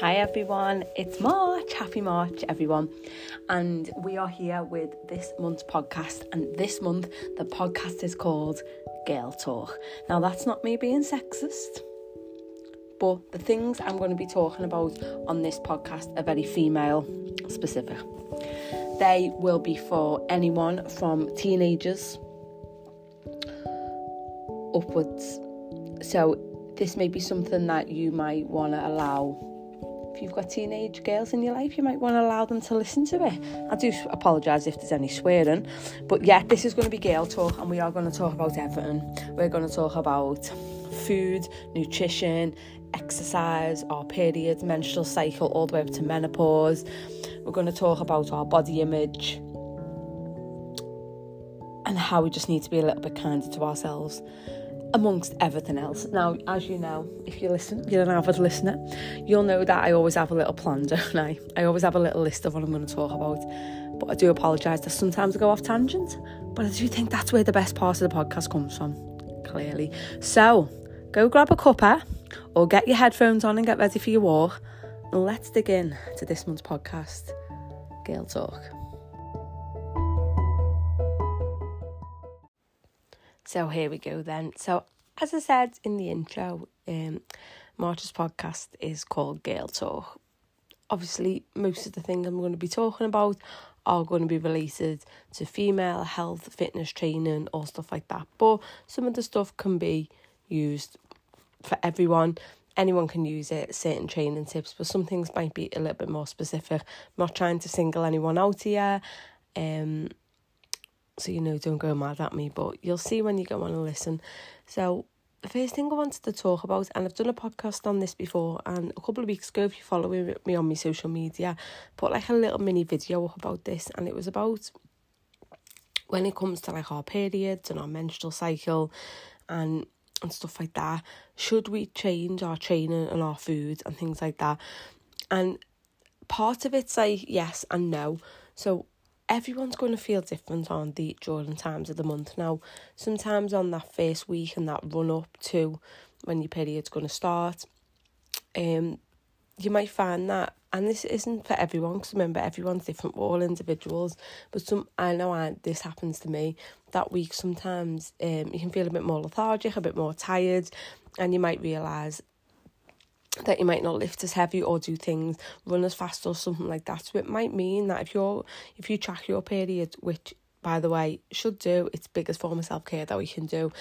Hi everyone, it's March. Happy March, everyone. And we are here with this month's podcast. And this month, the podcast is called Girl Talk. Now, that's not me being sexist, but the things I'm going to be talking about on this podcast are very female specific. They will be for anyone from teenagers upwards. So, this may be something that you might want to allow you've got teenage girls in your life, you might want to allow them to listen to it. I do apologise if there's any swearing, but yeah, this is going to be girl talk, and we are going to talk about everything. We're going to talk about food, nutrition, exercise, our periods, menstrual cycle, all the way up to menopause. We're going to talk about our body image and how we just need to be a little bit kinder to ourselves amongst everything else. Now, as you know, if you listen, you're an avid listener, you'll know that I always have a little plan, don't I? I always have a little list of what I'm going to talk about. But I do apologise that sometimes I go off tangent, but I do think that's where the best part of the podcast comes from, clearly. So, go grab a cuppa or get your headphones on and get ready for your walk. And let's dig in to this month's podcast, Girl Talk. So here we go then. So as I said in the intro, um, March's podcast is called Girl Talk. Obviously, most of the things I'm going to be talking about are going to be related to female health, fitness training, or stuff like that. But some of the stuff can be used for everyone. Anyone can use it, certain training tips, but some things might be a little bit more specific. I'm not trying to single anyone out here. Um, so you know don't go mad at me but you'll see when you go on and listen. So the first thing I wanted to talk about and I've done a podcast on this before and a couple of weeks ago if you follow me on my social media put like a little mini video up about this and it was about when it comes to like our periods and our menstrual cycle and and stuff like that should we change our training and our food and things like that? And part of it's like yes and no. So everyone's going to feel different on the during times of the month? Now sometimes on that first week and that run up to when your period's going to start um you might find that and this isn't for everyone because remember everyone's different we're all individuals but some i know I, this happens to me that week sometimes um you can feel a bit more lethargic a bit more tired and you might realize that you might not lift as heavy or do things run as fast or something like that. So it might mean that if you're if you track your period which by the way should do it's biggest form of self-care that we can do.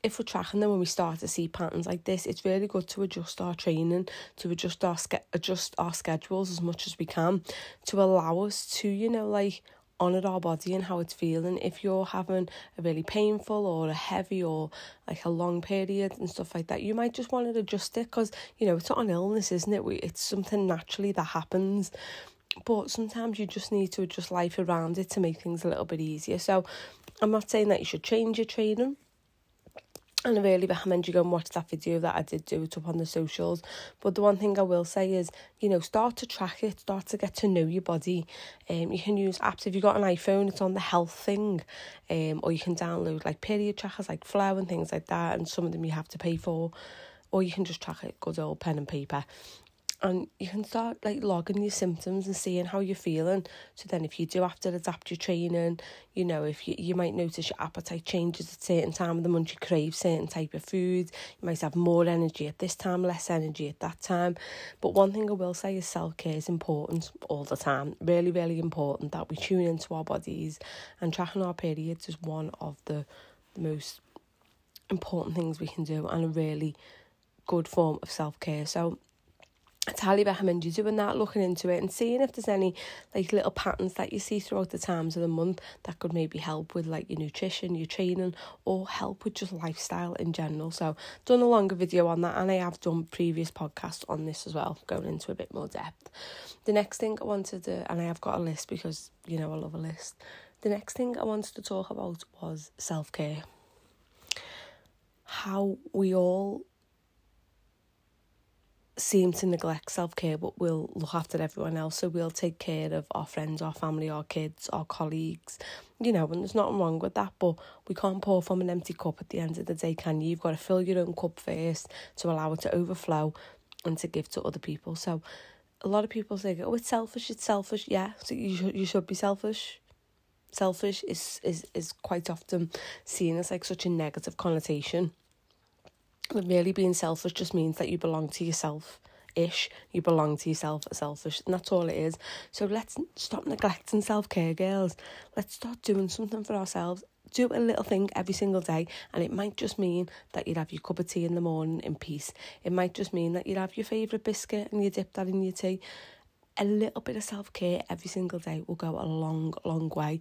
If we're tracking them when we start to see patterns like this it's really good to adjust our training to adjust our adjust our schedules as much as we can to allow us to you know like honour our body and how it's feeling. If you're having a really painful or a heavy or like a long period and stuff like that, you might just want to adjust it because, you know, it's not an illness, isn't it? We, It's something naturally that happens. But sometimes you just need to adjust life around it to make things a little bit easier. So I'm not saying that you should change your training and I really recommend you go and watch that video that I did do it up on the socials. But the one thing I will say is, you know, start to track it, start to get to know your body. Um, you can use apps if you've got an iPhone, it's on the health thing, um, or you can download like period trackers like Flow and things like that, and some of them you have to pay for, or you can just track it, good old pen and paper and you can start like logging your symptoms and seeing how you're feeling. So then if you do have to adapt your training you know if you, you might notice your appetite changes at certain time of the month you crave certain type of food you might have more energy at this time less energy at that time. But one thing i will say is self-care is important all the time. Really really important that we tune into our bodies and tracking our periods is one of the, most important things we can do and a really good form of self-care. So I highly recommend you doing that, looking into it and seeing if there's any like little patterns that you see throughout the times of the month that could maybe help with like your nutrition, your training, or help with just lifestyle in general. So done a longer video on that and I have done previous podcasts on this as well, going into a bit more depth. The next thing I wanted to and I have got a list because you know I love a list. The next thing I wanted to talk about was self care. How we all seem to neglect self care, but we'll look after everyone else. So we'll take care of our friends, our family, our kids, our colleagues. You know, and there's nothing wrong with that, but we can't pour from an empty cup at the end of the day, can you? You've got to fill your own cup first to allow it to overflow and to give to other people. So a lot of people say, "Oh, it's selfish. It's selfish." Yeah, so you should you should be selfish. Selfish is is is quite often seen as like such a negative connotation. Really, being selfish just means that you belong to yourself. Ish, you belong to yourself, selfish, and that's all it is. So let's stop neglecting self care, girls. Let's start doing something for ourselves do a little thing every single day and it might just mean that you'd have your cup of tea in the morning in peace it might just mean that you'd have your favourite biscuit and you dip that in your tea a little bit of self-care every single day will go a long long way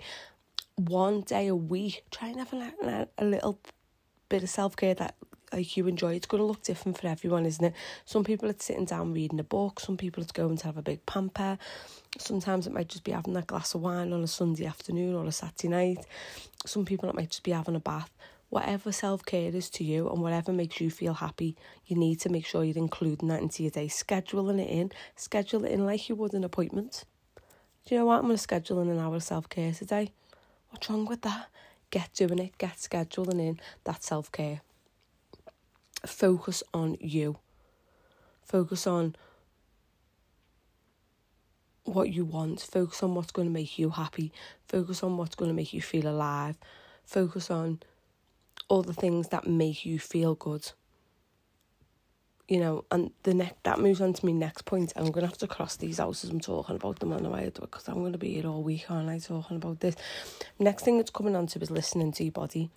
one day a week try and have a, a little bit of self-care that like you enjoy. It's going to look different for everyone, isn't it? Some people it's sitting down reading a book. Some people it's going to have a big pamper. Sometimes it might just be having that glass of wine on a Sunday afternoon or a Saturday night. Some people it might just be having a bath. Whatever self care is to you and whatever makes you feel happy, you need to make sure you're including that into your day. Scheduling it in. Schedule it in like you would an appointment. Do you know what? I'm going to schedule in an hour of self care today. What's wrong with that? Get doing it. Get scheduling in that self care focus on you. Focus on what you want. Focus on what's going to make you happy. Focus on what's going to make you feel alive. Focus on all the things that make you feel good. You know, and the next that moves on to my next point. I'm gonna have to cross these out as I'm talking about them on the way because I'm gonna be here all week, aren't I, talking about this. Next thing that's coming on to is listening to your body.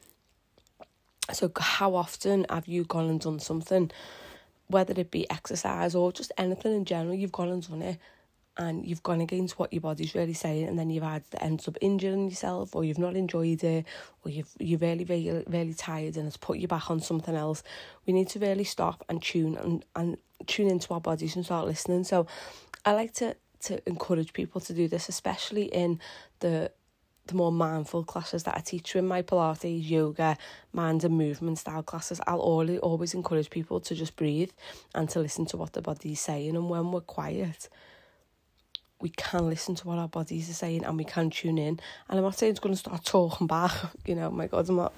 So, how often have you gone and done something, whether it be exercise or just anything in general, you've gone and done it and you've gone against what your body's really saying, and then you've had ends up injuring yourself, or you've not enjoyed it, or you've you're really, really, really tired, and it's put you back on something else. We need to really stop and tune and, and tune into our bodies and start listening. So, I like to to encourage people to do this, especially in the the more mindful classes that I teach in my Pilates, yoga, mind and movement style classes, I'll always, always encourage people to just breathe and to listen to what the body's saying. And when we're quiet, we can listen to what our bodies are saying and we can tune in. And I'm not saying it's going to start talking back, you know, my God, I'm not,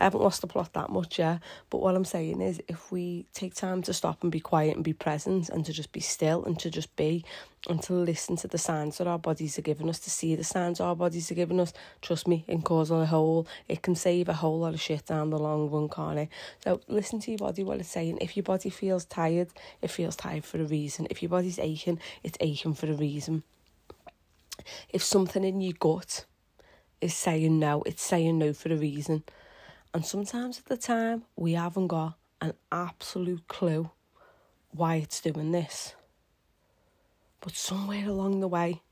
I haven't lost the plot that much, yeah. But what I'm saying is if we take time to stop and be quiet and be present and to just be still and to just be and to listen to the signs that our bodies are giving us, to see the signs our bodies are giving us, trust me, in causing a whole, it can save a whole lot of shit down the long run, can't it? So listen to your body, what it's saying. If your body feels tired, it feels tired for a reason. If your body's aching, it's aching for a reason. If something in your gut is saying no, it's saying no for a reason. And sometimes at the time, we haven't got an absolute clue why it's doing this. But somewhere along the way,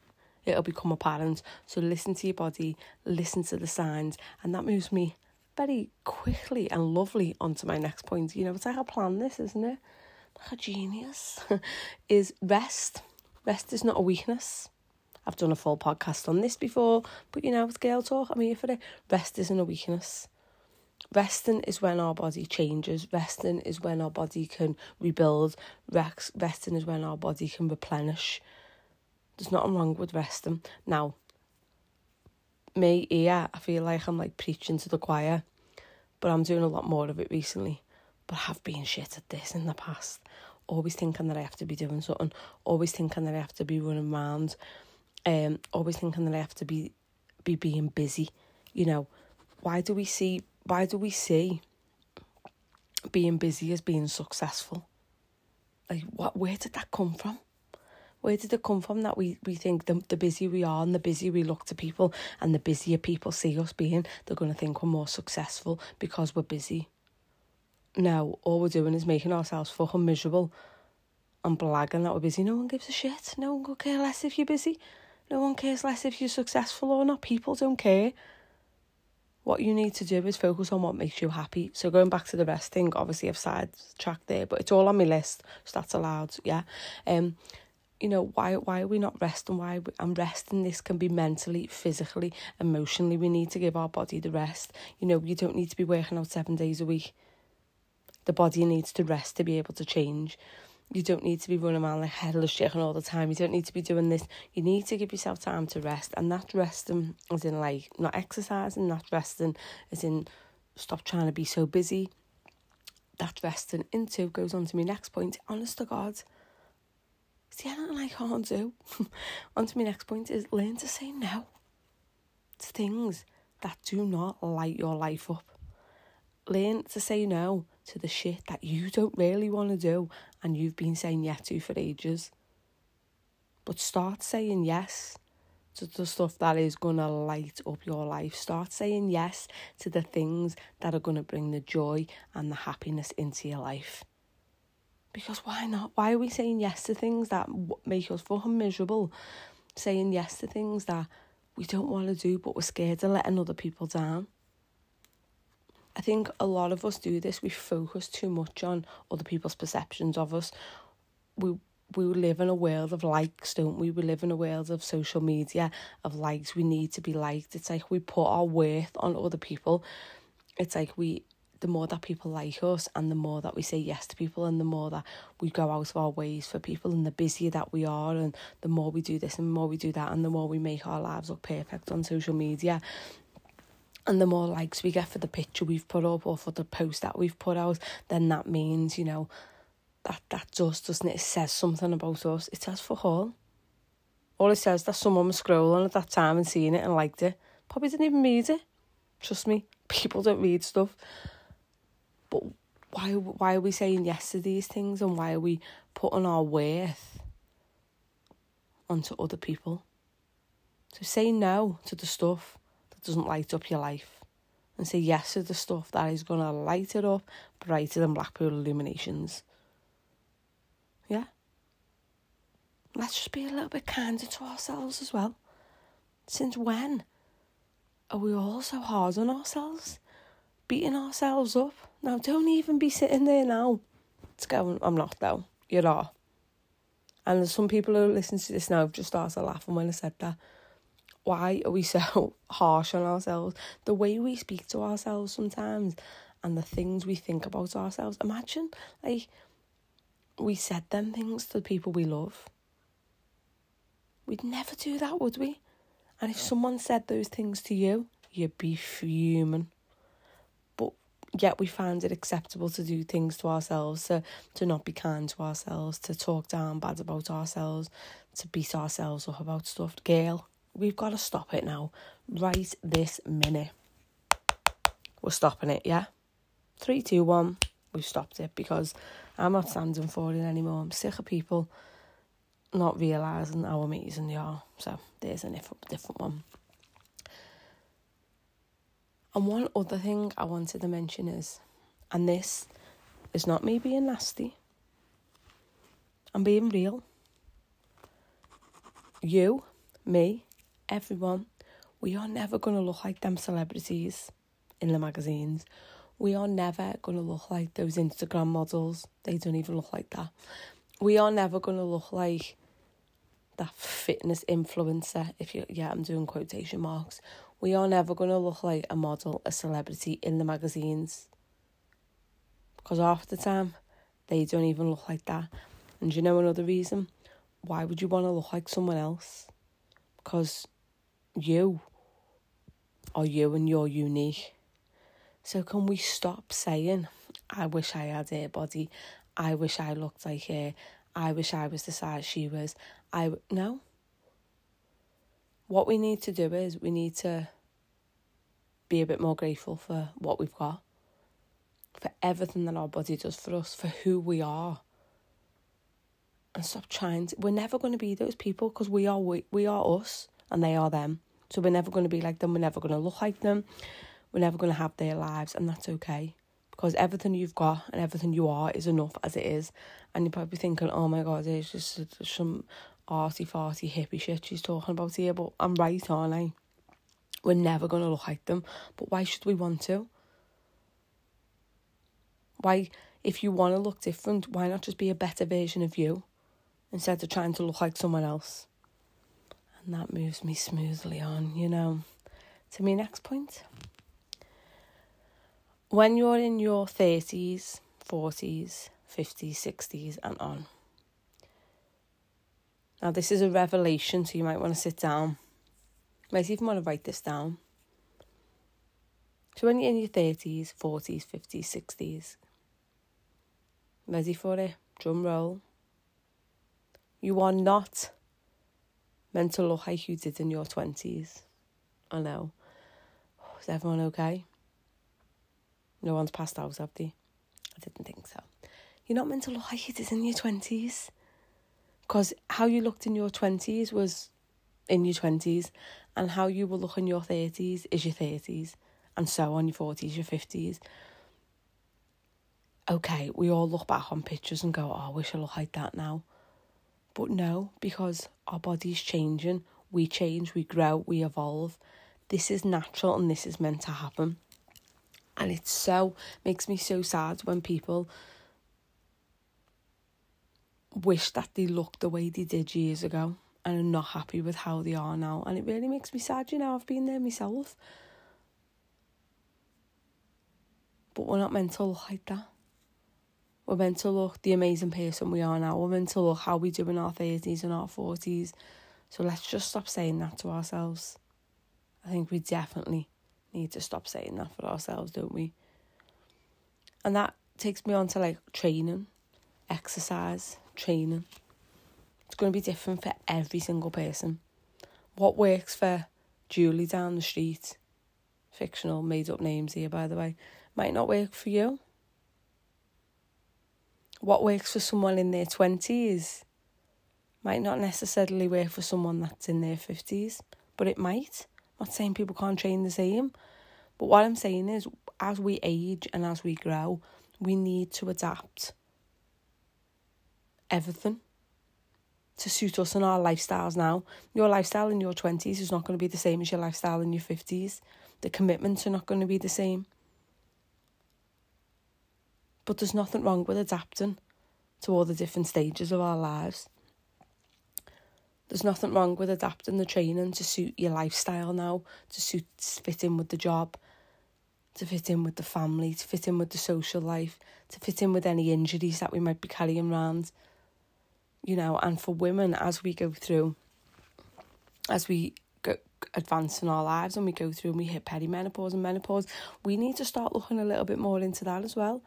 it'll become apparent. So listen to your body, listen to the signs, and that moves me very quickly and lovely onto my next point. You know, it's like I plan this, isn't it? Like a genius. is rest. Rest is not a weakness. I've done a full podcast on this before, but you know, it's girl talk. I'm here for it. Rest isn't a weakness. Resting is when our body changes. Resting is when our body can rebuild. Rest, resting is when our body can replenish. There's nothing wrong with resting. Now, me yeah, I feel like I'm like preaching to the choir, but I'm doing a lot more of it recently. But I have been shit at this in the past. Always thinking that I have to be doing something. Always thinking that I have to be running around. Um, always thinking that I have to be be being busy. You know, why do we see why do we see being busy as being successful? Like what where did that come from? Where did it come from that we, we think the, the busier we are and the busier we look to people and the busier people see us being, they're going to think we're more successful because we're busy. No, all we're doing is making ourselves fucking miserable and blagging that we're busy. No one gives a shit. No one could care less if you're busy. No one cares less if you're successful or not. People don't care. What you need to do is focus on what makes you happy. So going back to the rest thing, obviously I've sidetracked there, but it's all on my list, so that's allowed. Yeah. Um, you know why why are we not resting? Why we, and resting this can be mentally, physically, emotionally. We need to give our body the rest. You know you don't need to be working out seven days a week. The body needs to rest to be able to change. You don't need to be running around like headless chicken all the time. You don't need to be doing this. You need to give yourself time to rest. And that resting is in like not exercising, that resting is in stop trying to be so busy. That resting into goes on to my next point. Honest to God, Is there anything I can't do? On to my next point is learn to say no to things that do not light your life up. Learn to say no to the shit that you don't really want to do and you've been saying yes to for ages. But start saying yes to the stuff that is going to light up your life. Start saying yes to the things that are going to bring the joy and the happiness into your life. Because why not? Why are we saying yes to things that make us fucking miserable? Saying yes to things that we don't want to do, but we're scared of letting other people down. I think a lot of us do this. We focus too much on other people's perceptions of us. We we live in a world of likes, don't we? We live in a world of social media, of likes. We need to be liked. It's like we put our worth on other people. It's like we the more that people like us and the more that we say yes to people and the more that we go out of our ways for people and the busier that we are and the more we do this and the more we do that and the more we make our lives look perfect on social media and the more likes we get for the picture we've put up or for the post that we've put out then that means you know that that just doesn't it? it says something about us. It says for all. All it says that someone was scrolling at that time and seeing it and liked it. Probably didn't even read it. Trust me people don't read stuff but why why are we saying yes to these things and why are we putting our worth onto other people? So say no to the stuff that doesn't light up your life and say yes to the stuff that is going to light it up brighter than Blackpool illuminations. Yeah? Let's just be a little bit kinder to ourselves as well. Since when are we all so hard on ourselves? Beating ourselves up. Now, don't even be sitting there now. It's going, I'm not though. You are. Not. And there's some people who listen to this now have just started laughing when I said that. Why are we so harsh on ourselves? The way we speak to ourselves sometimes and the things we think about ourselves. Imagine, like, we said them things to the people we love. We'd never do that, would we? And if someone said those things to you, you'd be fuming yet we find it acceptable to do things to ourselves, to, to not be kind to ourselves, to talk down bad about ourselves, to beat ourselves up about stuff. Gail, we've got to stop it now. Right this minute. We're stopping it, yeah? Three, two, one. We've stopped it because I'm not standing for it anymore. I'm sick of people not realising how amazing they are. So there's a different one. And one other thing I wanted to mention is, and this is not me being nasty, I'm being real. You, me, everyone, we are never going to look like them celebrities in the magazines. We are never going to look like those Instagram models. They don't even look like that. We are never going to look like that fitness influencer. If you, yeah, I'm doing quotation marks we are never going to look like a model, a celebrity in the magazines. Because half the time, they don't even look like that. And you know another reason? Why would you want to look like someone else? Because you are you and you're unique. So can we stop saying, I wish I had a body, I wish I looked like her, I wish I was the size she was. I no. What we need to do is we need to be a bit more grateful for what we've got, for everything that our body does for us, for who we are. And stop trying to, we're never going to be those people because we are we, we are us and they are them. So we're never going to be like them, we're never going to look like them, we're never going to have their lives, and that's okay. Because everything you've got and everything you are is enough as it is. And you're probably thinking, oh my god, there's just some arty farty hippie shit she's talking about here, but I'm right, aren't I? We're never going to look like them. But why should we want to? Why, if you want to look different, why not just be a better version of you instead of trying to look like someone else? And that moves me smoothly on, you know, to my next point. When you're in your 30s, 40s, 50s, 60s, and on. Now, this is a revelation, so you might want to sit down might even want to write this down. So when you're in your 30s, 40s, 50s, 60s, ready for it, drum roll. You are not to look like you did in your 20s. I know. Is everyone okay? No one's passed out, have they? I didn't think so. You're not to look like you did in your 20s. Because how you looked in your 20s was in your 20s, and how you will look in your 30s is your 30s, and so on your 40s, your 50s. Okay, we all look back on pictures and go, oh, I wish I looked like that now. But no, because our body's changing, we change, we grow, we evolve. This is natural and this is meant to happen. And it so makes me so sad when people wish that they looked the way they did years ago and are not happy with how they are now. And it really makes me sad, you know, I've been there myself. But we're not meant to look like that. We're meant to look the amazing person we are now. We're meant to look how we do in our 30s and our 40s. So let's just stop saying that to ourselves. I think we definitely need to stop saying that for ourselves, don't we? And that takes me on to like training, exercise, training. It's going to be different for every single person. What works for Julie down the street, fictional, made up names here, by the way, might not work for you. What works for someone in their 20s might not necessarily work for someone that's in their 50s, but it might. I'm not saying people can't train the same, but what I'm saying is, as we age and as we grow, we need to adapt everything to suit us and our lifestyles now. Your lifestyle in your 20s is not going to be the same as your lifestyle in your 50s. The commitments are not going to be the same. But there's nothing wrong with adapting to all the different stages of our lives. There's nothing wrong with adapting the training to suit your lifestyle now, to suit fit in with the job, to fit in with the family, to fit in with the social life, to fit in with any injuries that we might be carrying around you know, and for women as we go through, as we go advance in our lives and we go through and we hit perimenopause and menopause, we need to start looking a little bit more into that as well.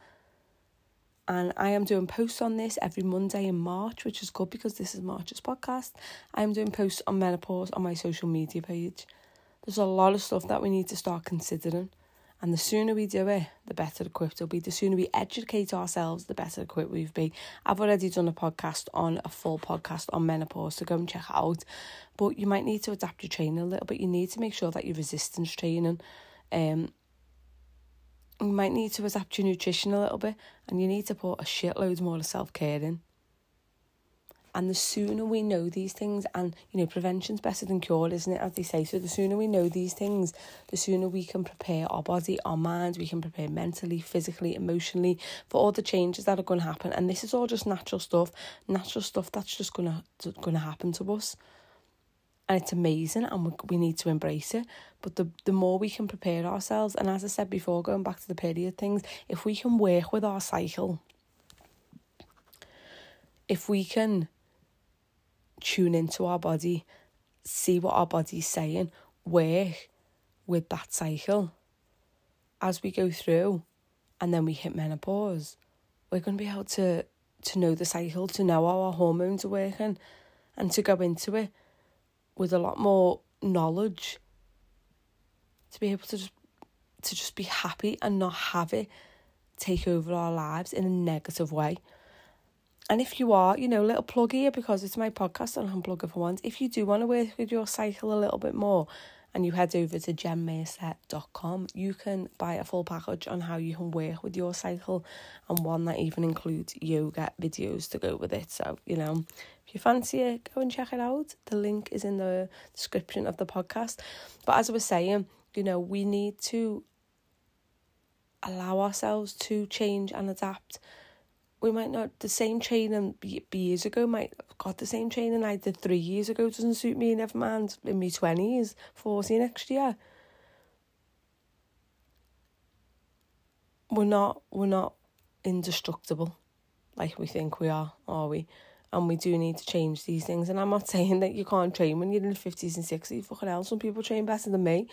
And I am doing posts on this every Monday in March, which is good because this is March's podcast. I am doing posts on menopause on my social media page. There's a lot of stuff that we need to start considering. And the sooner we do it, the better equipped we'll be. The sooner we educate ourselves, the better equipped we'll be. I've already done a podcast on a full podcast on menopause, so go and check it out. But you might need to adapt your training a little bit. You need to make sure that your resistance training, um, you might need to adapt your nutrition a little bit, and you need to put a shitload more of self care in. And the sooner we know these things, and you know, prevention's better than cure, isn't it? As they say. So the sooner we know these things, the sooner we can prepare our body, our minds, we can prepare mentally, physically, emotionally for all the changes that are going to happen. And this is all just natural stuff, natural stuff that's just gonna gonna happen to us. And it's amazing, and we, we need to embrace it. But the the more we can prepare ourselves, and as I said before, going back to the period things, if we can work with our cycle, if we can tune into our body, see what our body's saying, work with that cycle as we go through and then we hit menopause, we're going to be able to to know the cycle, to know how our hormones are working, and to go into it with a lot more knowledge. To be able to just to just be happy and not have it take over our lives in a negative way. And if you are, you know, little plug here because it's my podcast and I'm plugger for once. If you do want to work with your cycle a little bit more and you head over to gemmerset.com, you can buy a full package on how you can work with your cycle and one that even includes yoga videos to go with it. So, you know, if you fancy it, go and check it out. The link is in the description of the podcast. But as I was saying, you know, we need to allow ourselves to change and adapt we might not the same training years ago might have got the same training I did three years ago doesn't suit me never mind in my twenties forty next year. We're not we're not indestructible like we think we are, are we? And we do need to change these things. And I'm not saying that you can't train when you're in the fifties and sixties. Fucking hell, some people train better than me.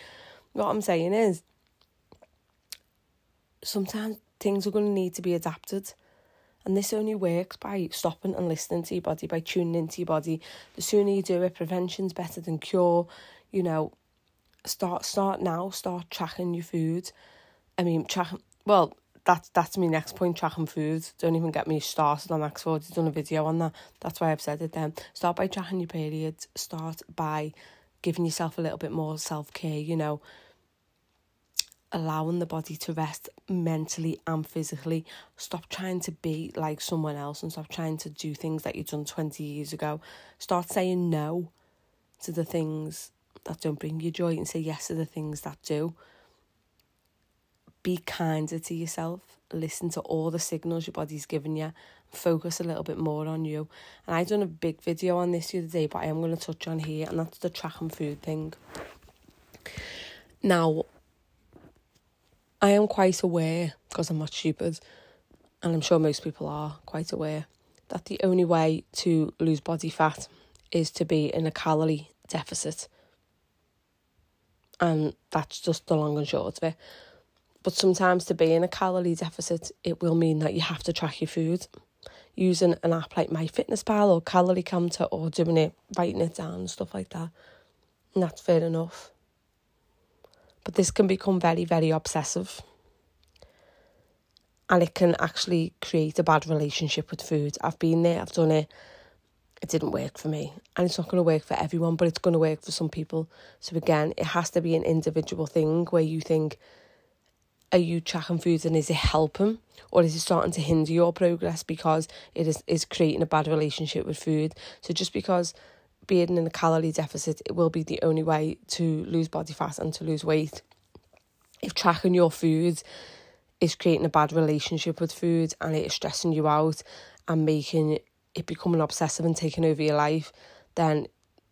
What I'm saying is sometimes things are gonna need to be adapted And this only works by stopping and listening to your body, by tuning into your body. The sooner you do it, prevention's better than cure. You know, start start now, start tracking your food. I mean, track well, that's that's my next point, tracking food. Don't even get me started on that I've done a video on that. That's why I've said it then. Start by tracking your periods. Start by giving yourself a little bit more self care, you know, allowing the body to rest mentally and physically. Stop trying to be like someone else and stop trying to do things that you've done 20 years ago. Start saying no to the things that don't bring you joy and say yes to the things that do. Be kinder to yourself. Listen to all the signals your body's giving you. Focus a little bit more on you. And I've done a big video on this the other day, but I am going to touch on here, and that's the tracking food thing. Now, I am quite aware, because I'm not stupid, and I'm sure most people are quite aware, that the only way to lose body fat is to be in a calorie deficit. And that's just the long and short of it. But sometimes to be in a calorie deficit, it will mean that you have to track your food using an app like MyFitnessPal or Calorie Counter or doing it, writing it down and stuff like that. And that's fair enough. But this can become very, very obsessive. And it can actually create a bad relationship with food. I've been there, I've done it. It didn't work for me. And it's not going to work for everyone, but it's going to work for some people. So, again, it has to be an individual thing where you think, are you tracking foods and is it helping or is it starting to hinder your progress because it is, is creating a bad relationship with food so just because being in a calorie deficit, it will be the only way to lose body fat and to lose weight. If tracking your food is creating a bad relationship with food and it is stressing you out and making it becoming obsessive and taking over your life, then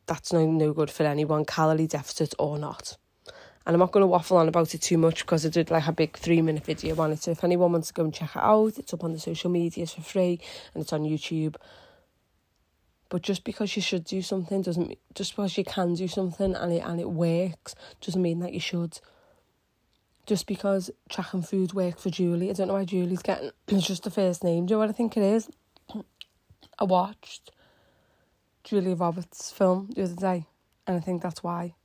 that's no, no good for anyone, calorie deficit or not. And I'm not going to waffle on about it too much because I did like a big three minute video on it. So if anyone wants to go and check it out, it's up on the social medias for free and it's on YouTube. But just because you should do something doesn't just because you can do something and it and it works doesn't mean that you should. Just because tracking food worked for Julie, I don't know why Julie's getting it's just the first name. Do you know what I think it is? I watched Julia Roberts' film the other day, and I think that's why.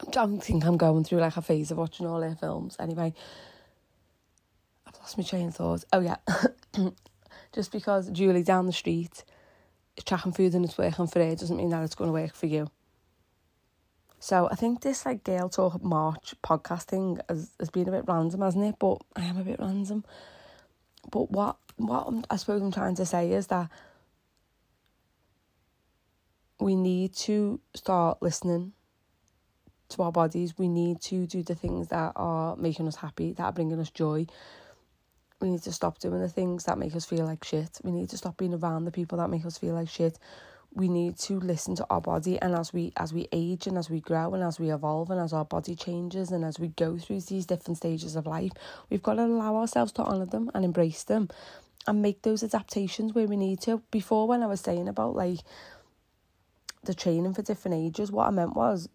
I don't think I'm going through like a phase of watching all her films. Anyway, I've lost my train of thought. Oh yeah. Just because Julie down the street is tracking food and it's working for her doesn't mean that it's going to work for you. So I think this like Girl Talk March podcasting has, has been a bit random, hasn't it? But I am a bit random. But what what I'm, I suppose I'm trying to say is that we need to start listening to our bodies. We need to do the things that are making us happy, that are bringing us joy. We need to stop doing the things that make us feel like shit. We need to stop being around the people that make us feel like shit. We need to listen to our body and as we as we age and as we grow and as we evolve and as our body changes and as we go through these different stages of life, we've got to allow ourselves to honour them and embrace them and make those adaptations where we need to. Before when I was saying about like the training for different ages, what I meant was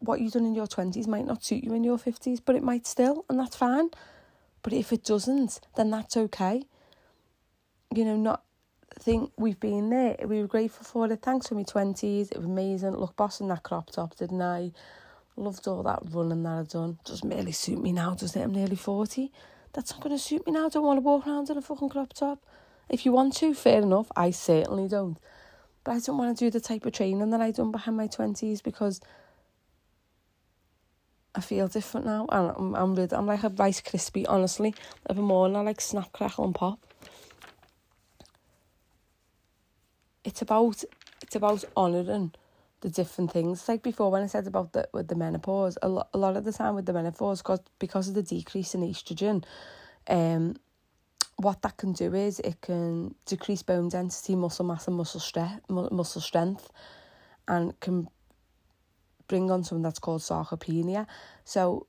what you've done in your 20s might not suit you in your 50s, but it might still, and that's fine. But if it doesn't, then that's okay. You know, not think we've been there. We were grateful for it. Thanks for my twenties. It was amazing. Look, bossing that crop top, didn't I? Loved all that running that I've done. Doesn't really suit me now, does it? I'm nearly forty. That's not going to suit me now. I don't want to walk around in a fucking crop top. If you want to, fair enough. I certainly don't. But I don't want to do the type of training that I done behind my twenties because I feel different now and I'm, I'm with I'm like a Rice Krispie, honestly. Every morning I like snap, crackle and pop. It's about it's about honouring the different things. Like before when I said about the with the menopause, a, lo- a lot of the time with the menopause cause because of the decrease in estrogen, um what that can do is it can decrease bone density, muscle mass and muscle strength muscle strength and can bring on something that's called sarcopenia. So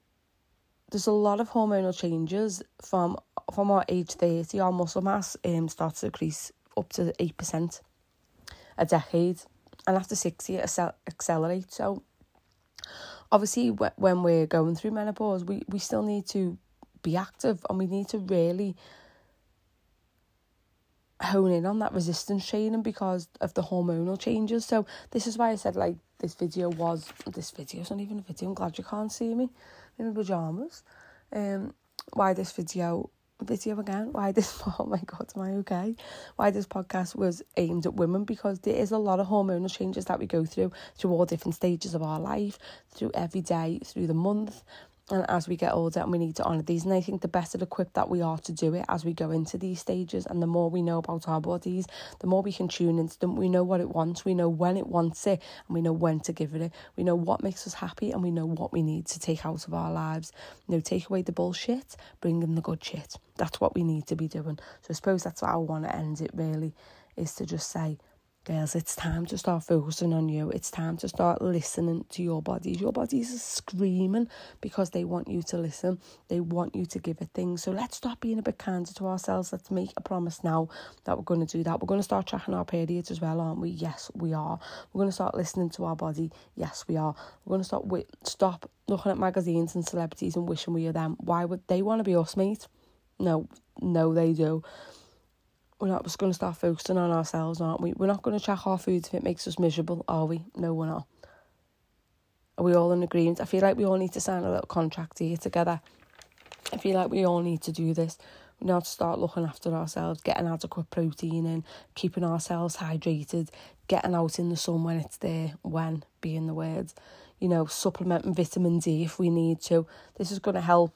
there's a lot of hormonal changes from from our age 30 our muscle mass um, starts to increase up to 8% a decade and after 60 it accelerates so obviously when we're going through menopause we, we still need to be active and we need to really hone in on that resistance training because of the hormonal changes. So this is why I said like this video was this video is not even a video. I'm glad you can't see me in my pajamas. Um, why this video video again? Why this? Oh my god, am I okay? Why this podcast was aimed at women because there is a lot of hormonal changes that we go through through all different stages of our life, through every day, through the month, and as we get older and we need to honour these. And I think the better equipped that we are to do it as we go into these stages and the more we know about our bodies the more we can tune into them. We know what it wants. We know when it wants it and we know when to give it it. We know what makes us happy and we know what we need to take out of our lives. You know take away the bullshit bring in the good shit. That's what we need to be doing. So I suppose that's how I want to end it really is to just say girls, it's time to start focusing on you. It's time to start listening to your bodies. Your bodies are screaming because they want you to listen. They want you to give it things. So let's stop being a bit kinder to ourselves. Let's make a promise now that we're going to do that. We're going to start tracking our periods as well, aren't we? Yes, we are. We're going to start listening to our body. Yes, we are. We're going to stop wi- stop looking at magazines and celebrities and wishing we were them. Why would they want to be us, mate? No, no, they do we're not just going to start focusing on ourselves, aren't we? We're not going to track our foods if it makes us miserable, are we? No, we're not. Are we all in agreement? I feel like we all need to sign a little contract here together. I feel like we all need to do this. We need to start looking after ourselves, getting adequate protein in, keeping ourselves hydrated, getting out in the sun when it's there, when being the words, you know, supplementing vitamin D if we need to. This is going to help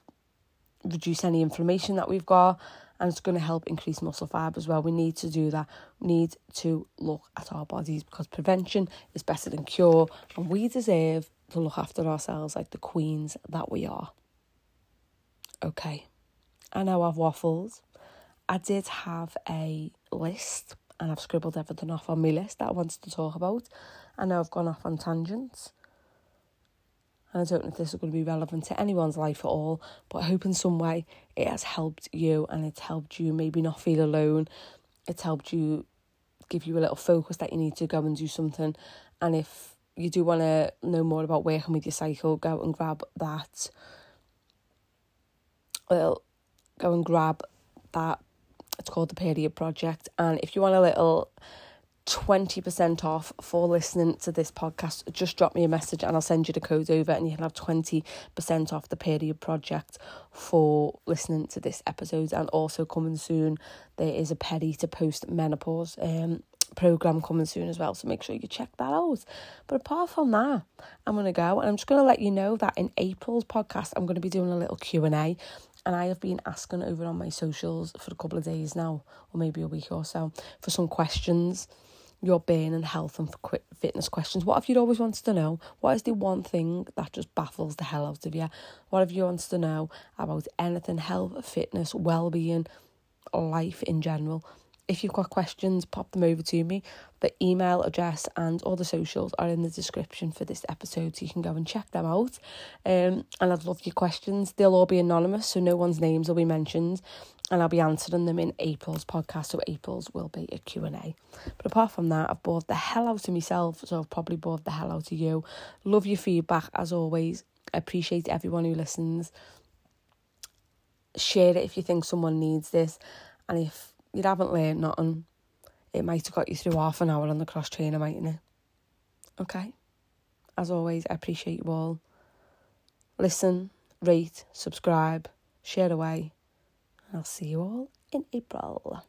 reduce any inflammation that we've got and it's going to help increase muscle fibre as well. We need to do that. We need to look at our bodies because prevention is better than cure, and we deserve to look after ourselves like the queens that we are. Okay, I know I've waffled. I did have a list and I've scribbled everything off on my list that I wanted to talk about. I know I've gone off on tangents. And I don't know if this is going to be relevant to anyone's life at all, but I hope in some way it has helped you and it's helped you maybe not feel alone. It's helped you give you a little focus that you need to go and do something. And if you do want to know more about working with your cycle, go and grab that. Well, go and grab that. It's called the Period Project. And if you want a little 20% off for listening to this podcast, just drop me a message and I'll send you the code over and you can have 20% off the period project for listening to this episode. And also coming soon, there is a peri to post menopause um, program coming soon as well. So make sure you check that out. But apart from that, I'm going to go and I'm just going to let you know that in April's podcast, I'm going to be doing a little Q&A and I have been asking over on my socials for a couple of days now, or maybe a week or so, for some questions your being and health and fitness questions. What have you always wanted to know? What is the one thing that just baffles the hell out of you? What have you wanted to know about anything health, fitness, well-being, life in general? If you've got questions, pop them over to me. The email address and all the socials are in the description for this episode, so you can go and check them out. Um, and I'd love your questions. They'll all be anonymous, so no one's names will be mentioned and I'll be answering them in April's podcast. So April's will be a Q&A. But apart from that, I've bored the hell out of myself, so I've probably bored the hell out of you. Love your feedback as always. I appreciate everyone who listens. Share it if you think someone needs this. And if you haven't learned nothing. It might have got you through half an hour on the cross trainer, mightn't it? Okay. As always, I appreciate you all. Listen, rate, subscribe, share away. I'll see you all in April.